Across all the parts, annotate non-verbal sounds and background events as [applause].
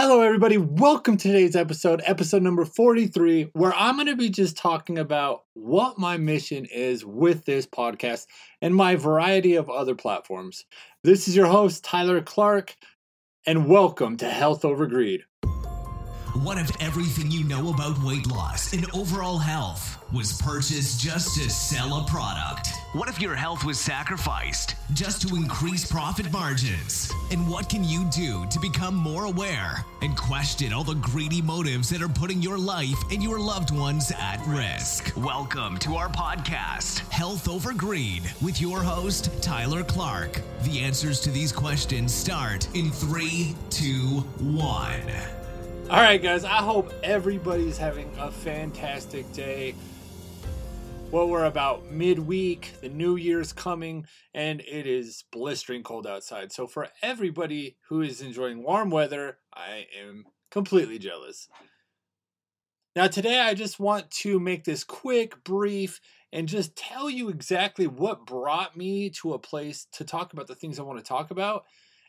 Hello, everybody. Welcome to today's episode, episode number 43, where I'm going to be just talking about what my mission is with this podcast and my variety of other platforms. This is your host, Tyler Clark, and welcome to Health Over Greed. What if everything you know about weight loss and overall health was purchased just to sell a product? What if your health was sacrificed just to increase profit margins? And what can you do to become more aware and question all the greedy motives that are putting your life and your loved ones at risk? Welcome to our podcast, Health Over Greed, with your host, Tyler Clark. The answers to these questions start in three, two, one. All right, guys, I hope everybody's having a fantastic day. Well, we're about midweek, the new year's coming, and it is blistering cold outside. So, for everybody who is enjoying warm weather, I am completely jealous. Now, today I just want to make this quick, brief, and just tell you exactly what brought me to a place to talk about the things I want to talk about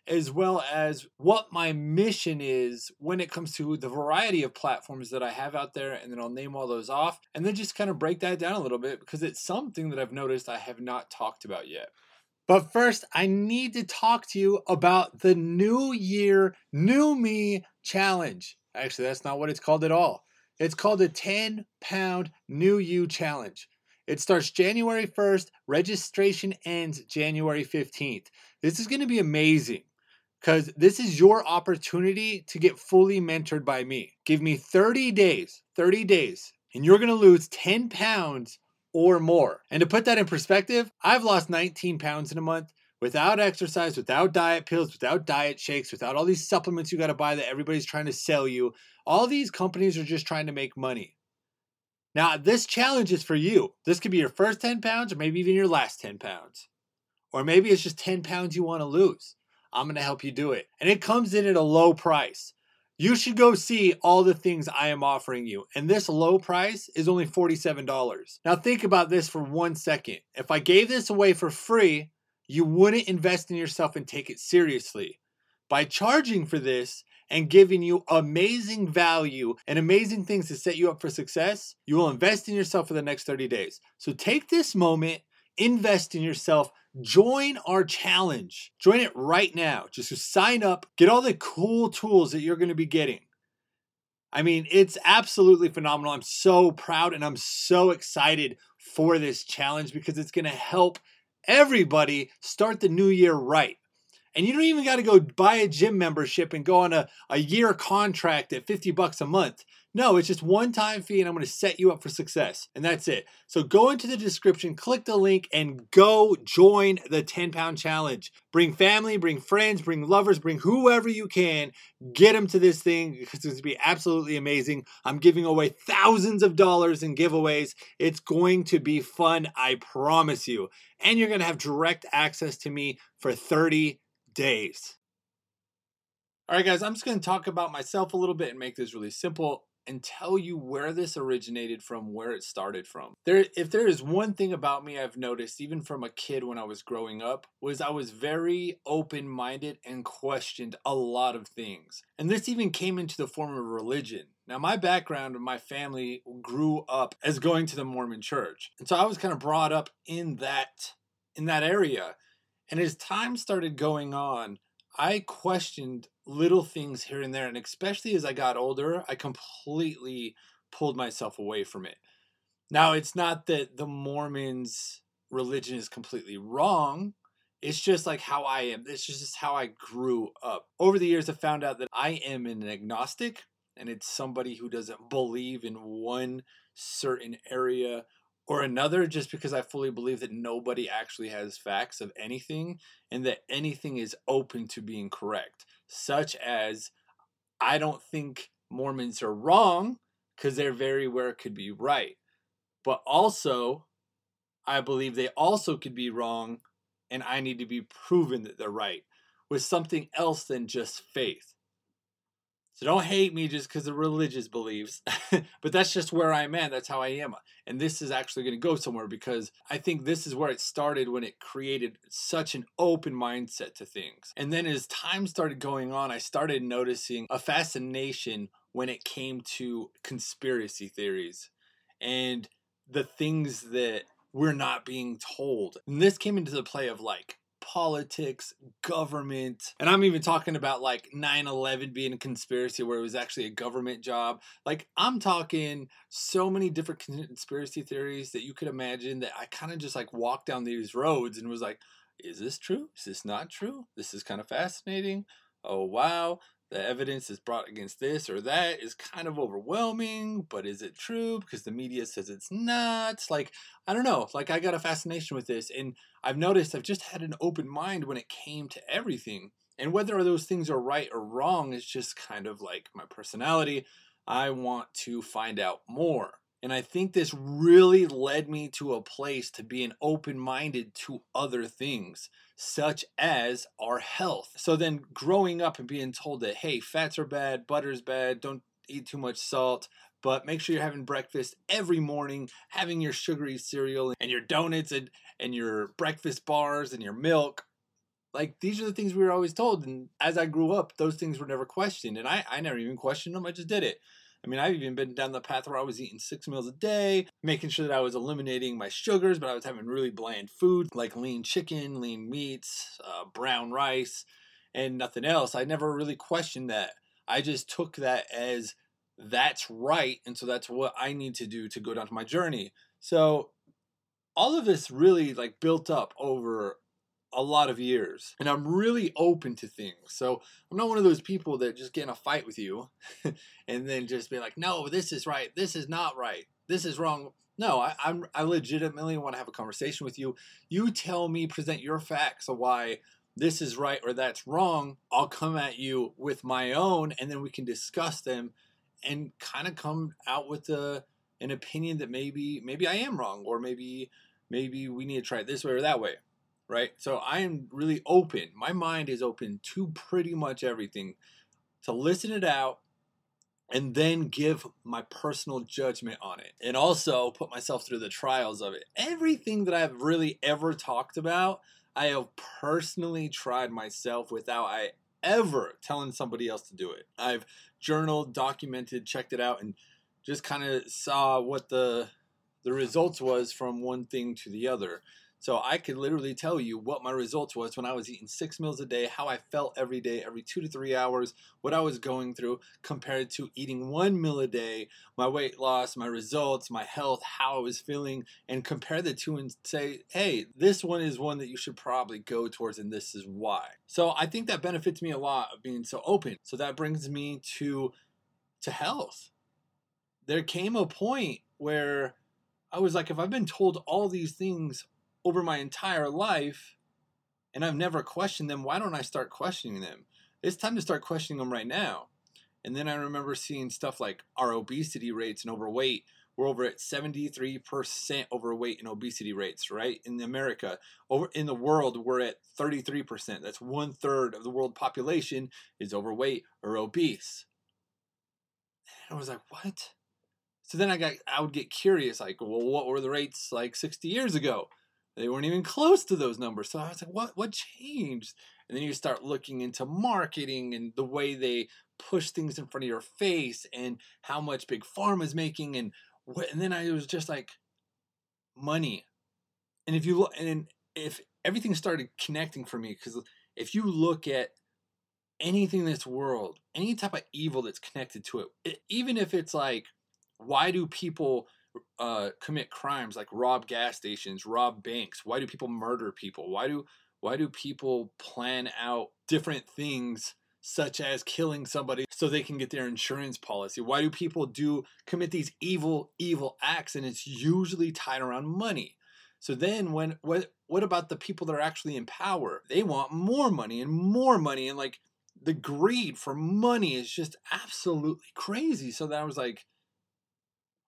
as well as what my mission is when it comes to the variety of platforms that I have out there. And then I'll name all those off and then just kind of break that down a little bit because it's something that I've noticed I have not talked about yet. But first, I need to talk to you about the New Year, New Me Challenge. Actually, that's not what it's called at all. It's called the 10 pound New You Challenge. It starts January 1st, registration ends January 15th. This is going to be amazing because this is your opportunity to get fully mentored by me. Give me 30 days, 30 days, and you're gonna lose 10 pounds or more. And to put that in perspective, I've lost 19 pounds in a month without exercise, without diet pills, without diet shakes, without all these supplements you gotta buy that everybody's trying to sell you. All these companies are just trying to make money. Now, this challenge is for you. This could be your first 10 pounds, or maybe even your last 10 pounds. Or maybe it's just 10 pounds you wanna lose. I'm going to help you do it. And it comes in at a low price. You should go see all the things I am offering you. And this low price is only $47. Now, think about this for one second. If I gave this away for free, you wouldn't invest in yourself and take it seriously. By charging for this and giving you amazing value and amazing things to set you up for success, you will invest in yourself for the next 30 days. So take this moment, invest in yourself, join our challenge. Join it right now. Just sign up, get all the cool tools that you're going to be getting. I mean, it's absolutely phenomenal. I'm so proud and I'm so excited for this challenge because it's going to help everybody start the new year right. And you don't even got to go buy a gym membership and go on a, a year contract at 50 bucks a month. No, it's just one time fee and I'm going to set you up for success. And that's it. So go into the description, click the link, and go join the 10 pound challenge. Bring family, bring friends, bring lovers, bring whoever you can. Get them to this thing because it's going to be absolutely amazing. I'm giving away thousands of dollars in giveaways. It's going to be fun, I promise you. And you're going to have direct access to me for 30 days. All right, guys, I'm just going to talk about myself a little bit and make this really simple and tell you where this originated from, where it started from. There if there is one thing about me I've noticed even from a kid when I was growing up was I was very open-minded and questioned a lot of things. And this even came into the form of religion. Now my background and my family grew up as going to the Mormon church. And so I was kind of brought up in that in that area. And as time started going on, I questioned little things here and there. And especially as I got older, I completely pulled myself away from it. Now, it's not that the Mormons' religion is completely wrong. It's just like how I am. It's just how I grew up. Over the years, I found out that I am an agnostic, and it's somebody who doesn't believe in one certain area or another just because I fully believe that nobody actually has facts of anything and that anything is open to being correct, such as I don't think Mormons are wrong because they're very where it could be right. But also, I believe they also could be wrong and I need to be proven that they're right with something else than just faith. So don't hate me just because of religious beliefs. [laughs] but that's just where I'm at. That's how I am. And this is actually going to go somewhere because I think this is where it started when it created such an open mindset to things. And then as time started going on, I started noticing a fascination when it came to conspiracy theories and the things that we're not being told. And this came into the play of like politics, government, and I'm even talking about like 9 11 being a conspiracy where it was actually a government job. Like, I'm talking so many different conspiracy theories that you could imagine that I kind of just like walked down these roads and was like, is this true? Is this not true? This is kind of fascinating. Oh, wow the evidence is brought against this or that is kind of overwhelming, but is it true? Because the media says it's not. Like, I don't know. Like, I got a fascination with this, and I've noticed I've just had an open mind when it came to everything. And whether those things are right or wrong is just kind of like my personality. I want to find out more. And I think this really led me to a place to being open minded to other things, such as our health. So then growing up and being told that, hey, fats are bad, butter's bad, don't eat too much salt, but make sure you're having breakfast every morning, having your sugary cereal and your donuts and, and your breakfast bars and your milk. Like these are the things we were always told. And as I grew up, those things were never questioned. And I, I never even questioned them, I just did it. I mean, I've even been down the path where I was eating six meals a day, making sure that I was eliminating my sugars, but I was having really bland food like lean chicken, lean meats, uh, brown rice, and nothing else. I never really questioned that. I just took that as that's right, and so that's what I need to do to go down to my journey. So all of this really like built up over a lot of years and I'm really open to things. So I'm not one of those people that just get in a fight with you [laughs] and then just be like, no, this is right. This is not right. This is wrong. No, I, am I legitimately want to have a conversation with you. You tell me, present your facts of why this is right or that's wrong. I'll come at you with my own and then we can discuss them and kind of come out with a, an opinion that maybe maybe I am wrong or maybe maybe we need to try it this way or that way right? So I am really open. My mind is open to pretty much everything to listen it out and then give my personal judgment on it and also put myself through the trials of it. Everything that I've really ever talked about, I have personally tried myself without I ever telling somebody else to do it. I've journaled, documented, checked it out and just kind of saw what the the results was from one thing to the other. So I could literally tell you what my results was when I was eating six meals a day, how I felt every day, every two to three hours, what I was going through compared to eating one meal a day, my weight loss, my results, my health, how I was feeling, and compare the two and say, hey, this one is one that you should probably go towards, and this is why. So I think that benefits me a lot of being so open. So that brings me to to health. There came a point where I was like, if I've been told all these things over my entire life and I've never questioned them, why don't I start questioning them? It's time to start questioning them right now. And then I remember seeing stuff like our obesity rates and overweight. We're over at 73% overweight and obesity rates, right? In America. Over in the world, we're at 33%. That's one third of the world population is overweight or obese. And I was like, what? So then I got I would get curious, like, well, what were the rates like 60 years ago? They weren't even close to those numbers. So I was like, what what changed? And then you start looking into marketing and the way they push things in front of your face and how much big pharma is making and what and then I was just like money. And if you look and if everything started connecting for me because if you look at anything in this world, any type of evil that's connected to it, it even if it's like why do people uh, commit crimes like rob gas stations, rob banks? Why do people murder people? Why do why do people plan out different things such as killing somebody so they can get their insurance policy? Why do people do commit these evil evil acts and it's usually tied around money? So then when what what about the people that are actually in power? They want more money and more money and like the greed for money is just absolutely crazy. So that was like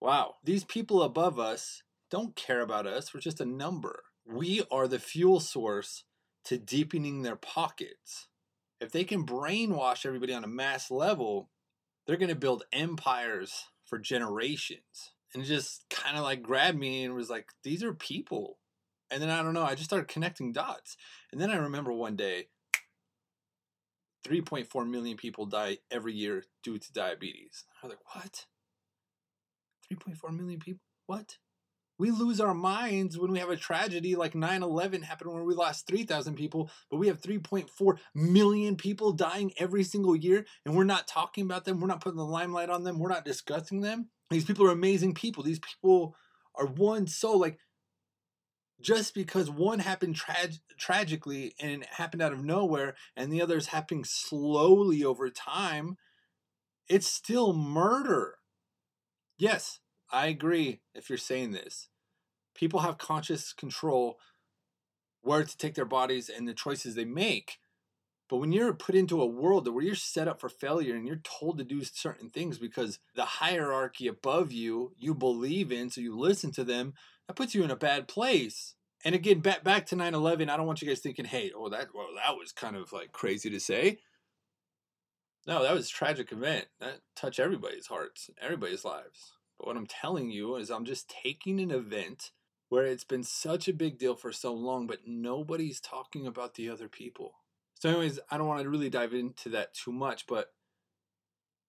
Wow, these people above us don't care about us. We're just a number. We are the fuel source to deepening their pockets. If they can brainwash everybody on a mass level, they're going to build empires for generations. And it just kind of like grabbed me and was like, these are people. And then I don't know, I just started connecting dots. And then I remember one day, 3.4 million people die every year due to diabetes. I was like, what? 3.4 million people? What? We lose our minds when we have a tragedy like 9 11 happened where we lost 3,000 people, but we have 3.4 million people dying every single year, and we're not talking about them. We're not putting the limelight on them. We're not discussing them. These people are amazing people. These people are one soul. Like, just because one happened tra- tragically and happened out of nowhere, and the other is happening slowly over time, it's still murder. Yes, I agree if you're saying this people have conscious control where to take their bodies and the choices they make. But when you're put into a world where you're set up for failure and you're told to do certain things because the hierarchy above you you believe in, so you listen to them, that puts you in a bad place. And again, back back to 9/11, I don't want you guys thinking, "Hey, oh that well that was kind of like crazy to say." No, that was a tragic event. That touched everybody's hearts, everybody's lives. But what I'm telling you is I'm just taking an event where it's been such a big deal for so long, but nobody's talking about the other people. So, anyways, I don't want to really dive into that too much, but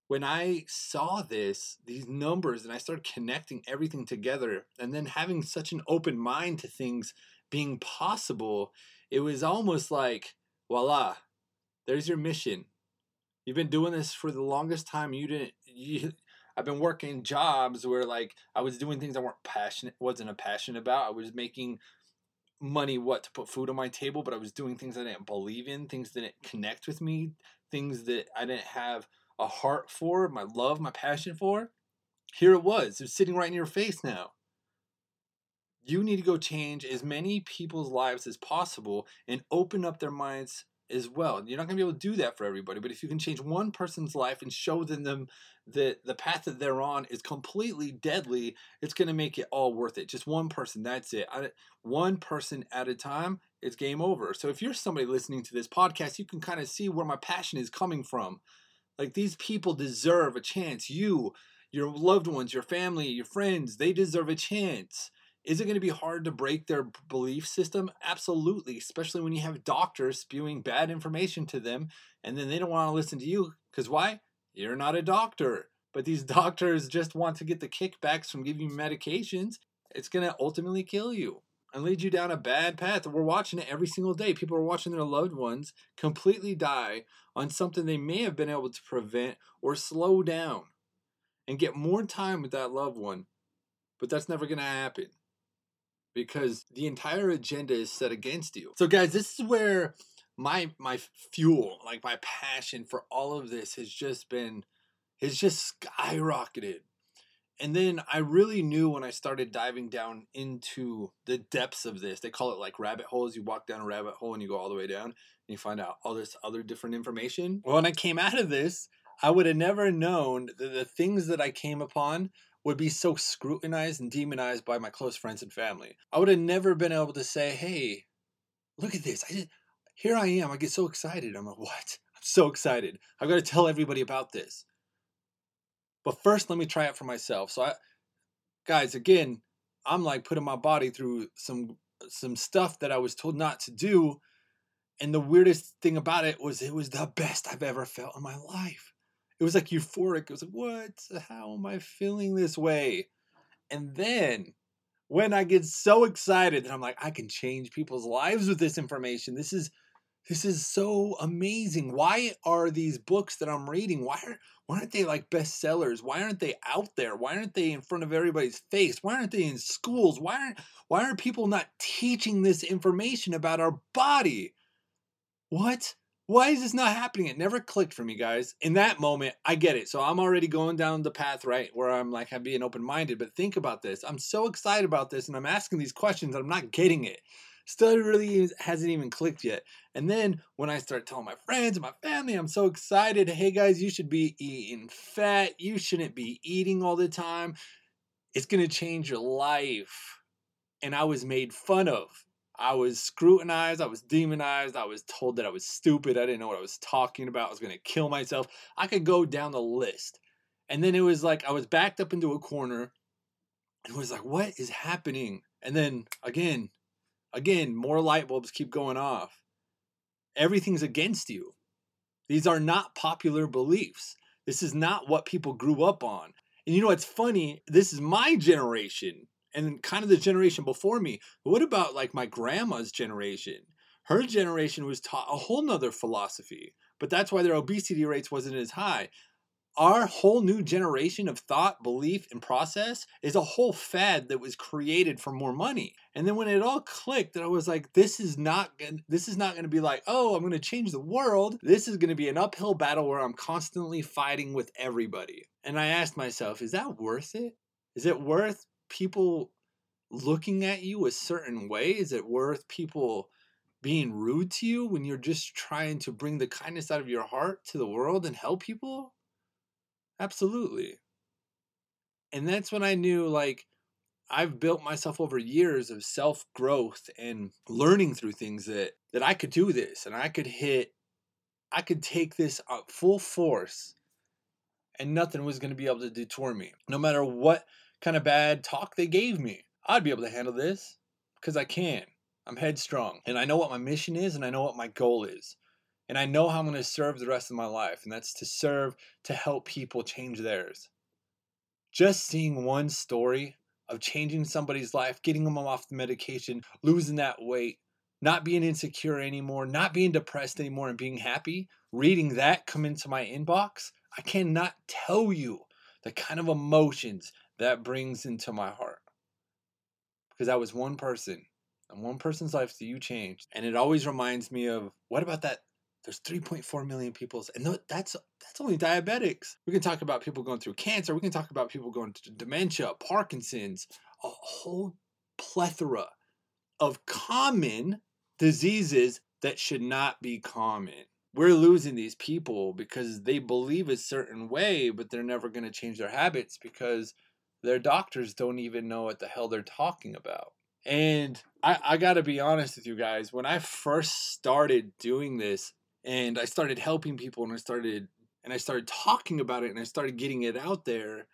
when I saw this, these numbers, and I started connecting everything together, and then having such an open mind to things being possible, it was almost like, voila, there's your mission. You've been doing this for the longest time. You didn't, you, [laughs] I've been working jobs where like I was doing things I weren't passionate wasn't a passion about. I was making money what to put food on my table, but I was doing things I didn't believe in, things that didn't connect with me, things that I didn't have a heart for, my love, my passion for. Here it was. It's sitting right in your face now. You need to go change as many people's lives as possible and open up their minds as well. You're not going to be able to do that for everybody, but if you can change one person's life and show them, them that the path that they're on is completely deadly, it's going to make it all worth it. Just one person, that's it. One person at a time, it's game over. So if you're somebody listening to this podcast, you can kind of see where my passion is coming from. Like these people deserve a chance. You, your loved ones, your family, your friends, they deserve a chance. Is it going to be hard to break their belief system? Absolutely, especially when you have doctors spewing bad information to them and then they don't want to listen to you. Because why? You're not a doctor. But these [laughs] doctors just want to get the kickbacks from giving you medications. It's going to ultimately kill you and lead you down a bad path. We're watching it every single day. People are watching their loved ones completely die on something they may have been able to prevent or slow down and get more time with that loved one. But that's never going to happen because the entire agenda is set against you. So guys, this is where my my fuel, like my passion for all of this has just been has just skyrocketed. And then I really knew when I started diving down into the depths of this. They call it like rabbit holes. You walk down a rabbit hole and you go all the way down and you find out all this other different information. Well, when I came out of this, I would have never known that the things that I came upon would be so scrutinized and demonized by my close friends and family. I would have never been able to say, "Hey, look at this! I just, here I am. I get so excited. I'm like, what? [laughs] I'm so excited. I've got to tell everybody about this. But first, let me try it for myself. So, I, guys, again, I'm like putting my body through some some stuff that I was told not to do, and the weirdest thing about it was it was the best I've ever felt in my life it was like euphoric. It was like, what? How am I feeling this way? And then when I get so excited that I'm like, I can change people's lives with this information. This is this is so amazing. Why are these books that I'm reading? Why are why aren't they like bestsellers? Why aren't they out there? Why aren't they in front of everybody's face? Why aren't they in schools? Why aren't why aren't people not teaching this information about our body? What? Why is this not happening? It never clicked for me, guys. In that moment, I get it. So I'm already going down the path, right, where I'm like, I'm being open minded. But think about this. I'm so excited about this, and I'm asking these questions, and I'm not getting it. Still, really hasn't even clicked yet. And then when I start telling my friends and my family, I'm so excited. Hey, guys, you should be eating fat. You shouldn't be eating all the time. It's going to change your life. And I was made fun of I was scrutinized, I was demonized, I was told that I was stupid, I didn't know what I was talking about, I was going to kill myself. I could go down the list. And then it was like I was backed up into a corner and was like, what is happening? And then again, again, more light bulbs keep going off. Everything's against you. These are not popular beliefs. This is not what people grew up on. And you know what's funny? This is my generation and kind of the generation before me. What about like my grandma's generation? Her generation was taught a whole nother philosophy, but that's why their obesity rates wasn't as high our whole new generation of thought, belief, and process is a whole fad that was created for more money. And then when it all clicked, that I was like, this is not this is not going to be like, oh, I'm going to change the world. This is going to be an uphill battle where I'm constantly fighting with everybody. And I asked myself, is that worth it? Is it worth people looking at you a certain way? Is it worth people being rude to you when you're just trying to bring the kindness out of your heart to the world and help people? Absolutely. And that's when I knew like I've built myself over years of self growth and learning through things that that I could do this and I could hit I could take this at full force and nothing was going to be able to detour me. No matter what kind of bad talk they gave me, I'd be able to handle this because I can. I'm headstrong and I know what my mission is and I know what my goal is. And I know how I'm going to serve the rest of my life, and that's to serve to help people change theirs. Just seeing one story of changing somebody's life, getting them off the medication, losing that weight, not being insecure anymore, not being depressed anymore, and being happy, reading that come into my inbox, I cannot tell you the kind of emotions that brings into my heart. Because that was one person and one person's life that you changed. And it always reminds me of what about that there's 3.4 million people, and that's that's only diabetics. We can talk about people going through cancer. We can talk about people going to dementia, Parkinson's, a whole plethora of common diseases that should not be common. We're losing these people because they believe a certain way, but they're never going to change their habits because their doctors don't even know what the hell they're talking about. And I, I got to be honest with you guys, when I first started doing this, and I started helping people and I started and I started talking about it and I started getting it out there.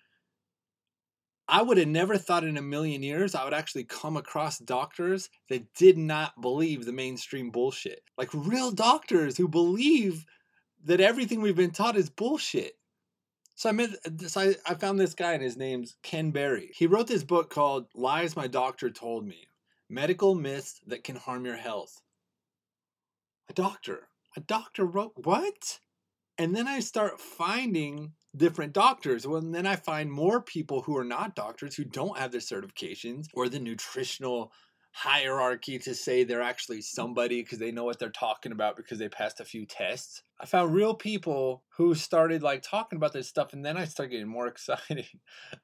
I would have never thought in a million years I would actually come across doctors that did not believe the mainstream bullshit. Like real doctors who believe that everything we've been taught is bullshit. So I met so I, I found this guy and his name's Ken Berry. He wrote this book called Lies My Doctor Told Me. Medical Myths That Can Harm Your Health. A doctor a doctor wrote what? And then I start finding different doctors. Well, and then I find more people who are not doctors who don't have their certifications or the nutritional hierarchy to say they're actually somebody because they know what they're talking about because they passed a few tests. I found real people who started like talking about this stuff and then I started getting more [laughs] excited,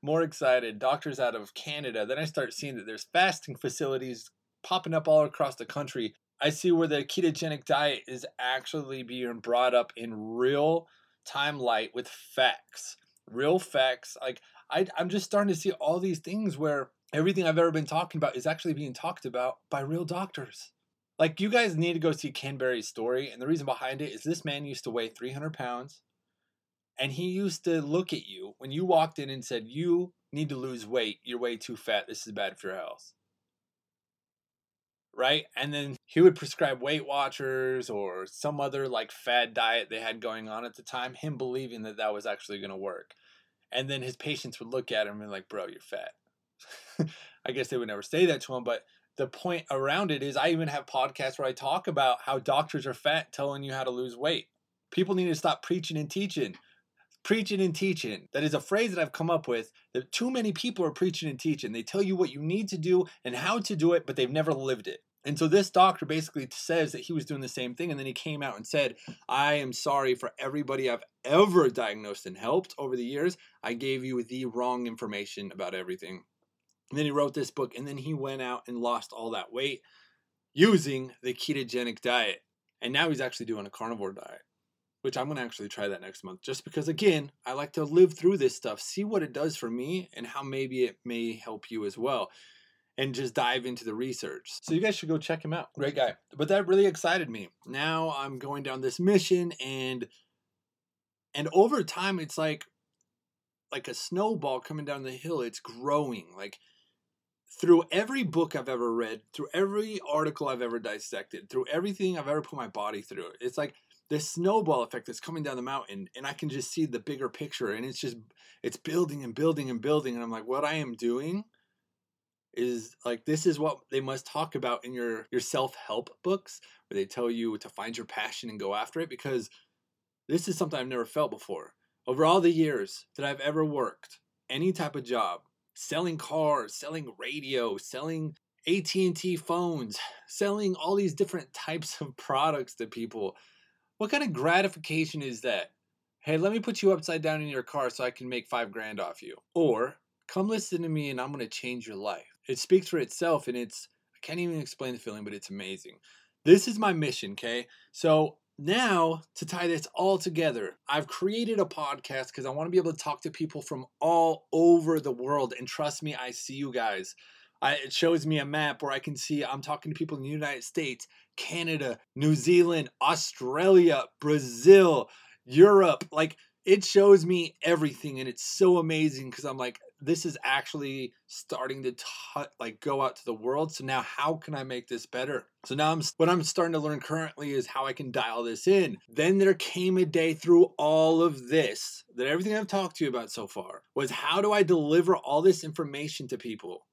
more excited. Doctors out of Canada. Then I start seeing that there's fasting facilities popping up all across the country I see where the ketogenic diet is actually being brought up in real time light with facts, real facts. Like I, I'm just starting to see all these things where everything I've ever been talking about is actually being talked about by real doctors. Like you guys need to go see Ken Berry's story, and the reason behind it is this man used to weigh 300 pounds, and he used to look at you when you walked in and said, "You need to lose weight. You're way too fat. This is bad for your health." right? And then he would prescribe Weight Watchers or some other like fad diet they had going on at the time, him believing that that was actually going to work. And then his patients would look at him and be like, bro, you're fat. I guess they would never say that to him, but the point around it is I even have podcasts where I talk about how doctors are fat telling you how to lose weight. People need to stop preaching and teaching. Preaching and teaching. That is a phrase that I've come up with that too many people are preaching and teaching. They tell you what you need to do and how to do it, but they've never lived it. And so this doctor basically says that he was doing the same thing. And then he came out and said, I am sorry for everybody I've ever diagnosed and helped over the years. I gave you the wrong information about everything. And then he wrote this book. And then he went out and lost all that weight using the ketogenic diet. And now he's actually doing a carnivore diet, which I'm going to actually try that next month. Just because, again, I like to live through this stuff, see what it does for me, and how maybe it may help you as well and just dive into the research. So you guys should go check him out. Great guy. But that really excited me. Now I'm going down this mission and and over time it's like like a snowball coming down the hill. It's growing. Like through every book I've ever read, through every article I've ever dissected, through everything I've ever put my body through, it's like this snowball effect that's coming down the mountain, and I can just see the bigger picture, and it's just it's building and building and building, and I'm like, what I am doing is like this is what they must talk about in your your self-help books where they tell you to find your passion and go after it because this is something I've never felt before. Over all the years that I've ever worked, any type of job, selling cars, selling radio, selling AT&T phones, [sighs] selling all these different [laughs] types of products to people. What kind of gratification is that? Hey, let me put you upside down in your car so I can make 5 grand off you. Or come listen to me and I'm going to change your life. It speaks for itself and it's I can't even explain the feeling, but it's amazing. This is my mission, okay? So now to tie this all together i've created a podcast because i want to be able to talk to people from all over the world and trust me i see you guys. I, it shows me a map where i can see i'm talking to people in the united states canada new zealand australia brazil europe like it shows me everything and it's so amazing because i'm like this is actually starting to t- like go out to the world so now how can i make this better? So now i'm what i'm starting to learn currently is how i can dial this in. Then there came a day through all of this that everything i've talked to you about so far was how do i deliver all this information to people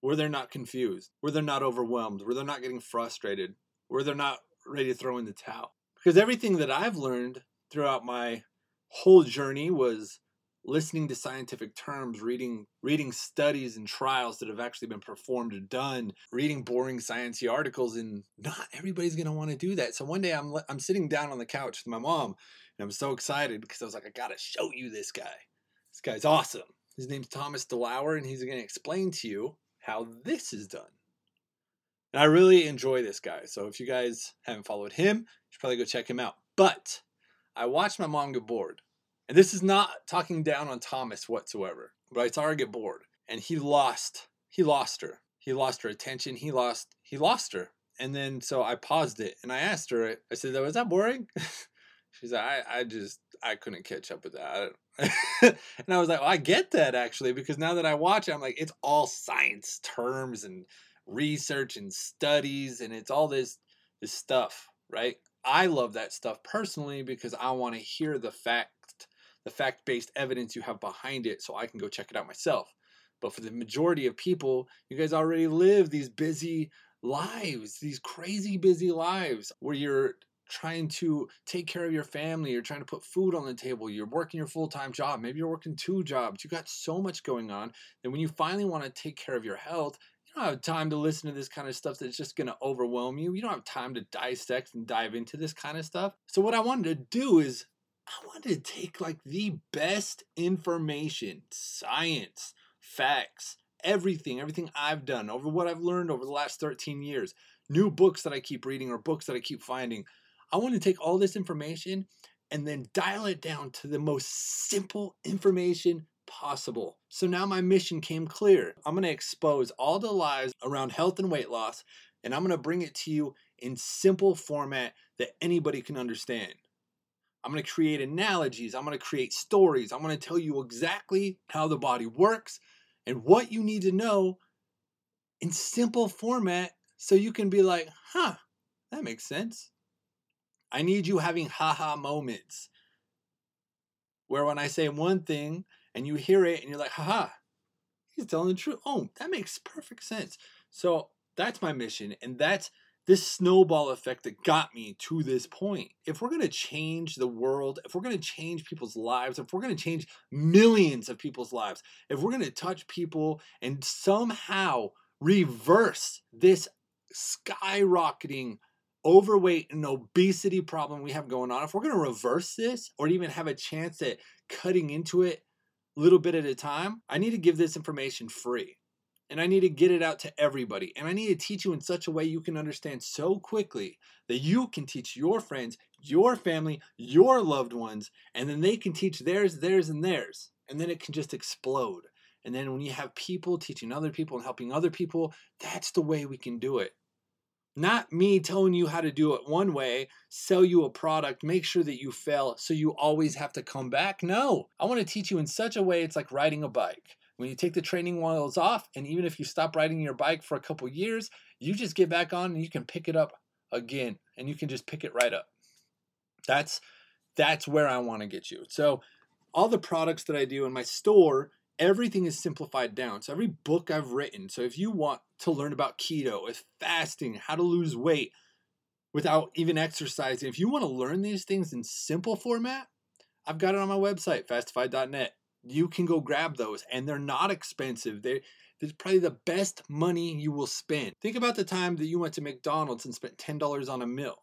where they're not confused where they're not overwhelmed where they're not getting frustrated where they're not ready to throw in the towel? Because everything that i've learned throughout my whole journey was listening to scientific terms, reading reading studies and trials that have actually been performed or done, reading boring sciencey articles, and not everybody's gonna want to do that. So one day I'm I'm sitting down on the couch with my mom, and I'm so excited because I was like, I gotta show you this guy. This guy's awesome. His name's Thomas DeLauer, and he's gonna explain to you how this is done. And I really enjoy this guy. So if you guys haven't followed him, you should probably go check him out. But I watched my mom get bored and this is not talking down on Thomas whatsoever, but I saw her get bored. And he lost, he lost her. He lost her attention. He lost, he lost her. And then so I paused it and I asked her, I said, Was that boring? [laughs] She's like, I, I just, I couldn't catch up with that. [laughs] and I was like, well, I get that actually, because now that I watch it, I'm like, it's all science terms and research and studies and it's all this this stuff, right? I love that stuff personally because I want to hear the fact the fact based evidence you have behind it so I can go check it out myself. But for the majority of people, you guys already live these busy lives, these crazy busy lives where you're trying to take care of your family, you're trying to put food on the table, you're working your full time job, maybe you're working two jobs, you got so much going on that when you finally want to take care of your health, you don't have time to listen to this kind of stuff that's just going to overwhelm you. You don't have time to dissect and dive into this kind of stuff. So, what I wanted to do is I wanted to take like the best information, science, facts, everything, everything I've done over what I've learned over the last 13 years, new books that I keep reading or books that I keep finding. I want to take all this information and then dial it down to the most simple information possible. So now my mission came clear. I'm going to expose all the lies around health and weight loss, and I'm going to bring it to you in simple format that anybody can understand. I'm going to create analogies. I'm going to create stories. I'm going to tell you exactly how the body works and what you need to know in simple format so you can be like, huh, that makes sense. I need you having haha moments where when I say one thing and you hear it and you're like, haha, he's telling the truth. Oh, that makes perfect sense. So that's my mission. And that's this snowball effect that got me to this point. If we're going to change the world, if we're going to change people's lives, if we're going to change millions of people's lives, if we're going to touch people and somehow reverse this skyrocketing overweight and obesity problem we have going on, if we're going to reverse this or even have a chance at cutting into it a little bit at a time, I need to give this information free and I need to get it out to everybody. And I need to teach you in such a way you can understand so quickly that you can teach your friends, your family, your loved ones, and then they can teach theirs, theirs, and theirs. And then it can just explode. And then when you have people teaching other people and helping other people, that's the way we can do it. Not me telling you how to do it one way, sell you a product, make sure that you fail so you always have to come back. No, I want to teach you in such a way it's like riding a bike. When you take the training wheels off, and even if you stop riding your bike for a couple years, you just get back on and you can pick it up again and you can just pick it right up. That's that's where I want to get you. So all the products that I do in my store, everything is simplified down. So every book I've written, so if you want to learn about keto, with fasting, how to lose weight without even exercising, if you want to learn these things in simple format, I've got it on my website, fastify.net. You can go grab those and they're not expensive. They it's probably the best money you will spend. Think about the time that you went to McDonald's and spent $10 on a meal.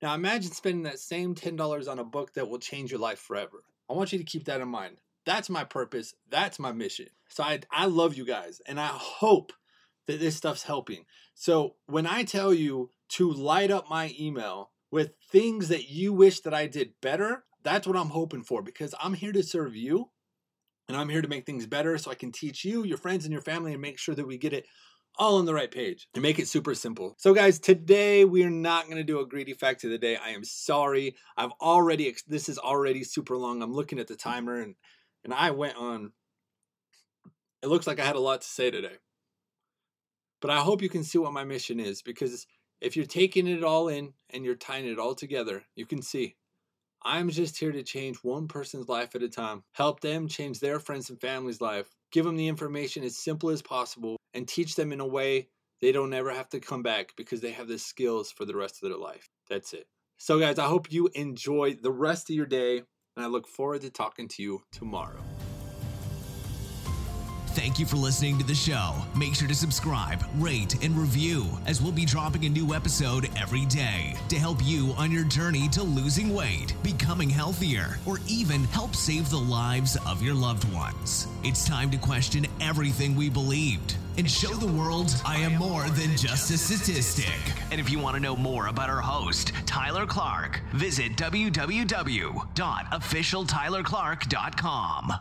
Now imagine spending that same $10 on a book that will change your life forever. I want you to keep that in mind. That's my purpose. That's my mission. So I, I love you guys and I hope that this stuff's helping. So when I tell you to light up my email with things that you wish that I did better, that's what I'm hoping for because I'm here to serve you and I'm here to make things better so I can teach you, your friends, and your family and make sure that we get it all on the right page and make it super simple. So, guys, today we are not going to do a greedy fact of the day. I am sorry. I've already, this is already super long. I'm looking at the timer and, and I went on. It looks like I had a lot to say today. But I hope you can see what my mission is because if you're taking it all in and you're tying it all together, you can see I'm just here to change one person's life at a time, help them change their friends and family's life, give them the information as simple as possible, and teach them in a way they don't ever have to come back because they have the skills for the rest of their life. That's it. So, guys, I hope you enjoy the rest of your day, and I look forward to talking to you tomorrow. Thank you for listening to the show. Make sure to subscribe, rate, and review, as we'll be dropping a new episode every day to help you on your journey to losing weight, becoming healthier, or even help save the lives of your loved ones. It's time to question everything we believed and show the world I am more than just a statistic. And if you want to know more about our host, Tyler Clark, visit www.officialtylerclark.com.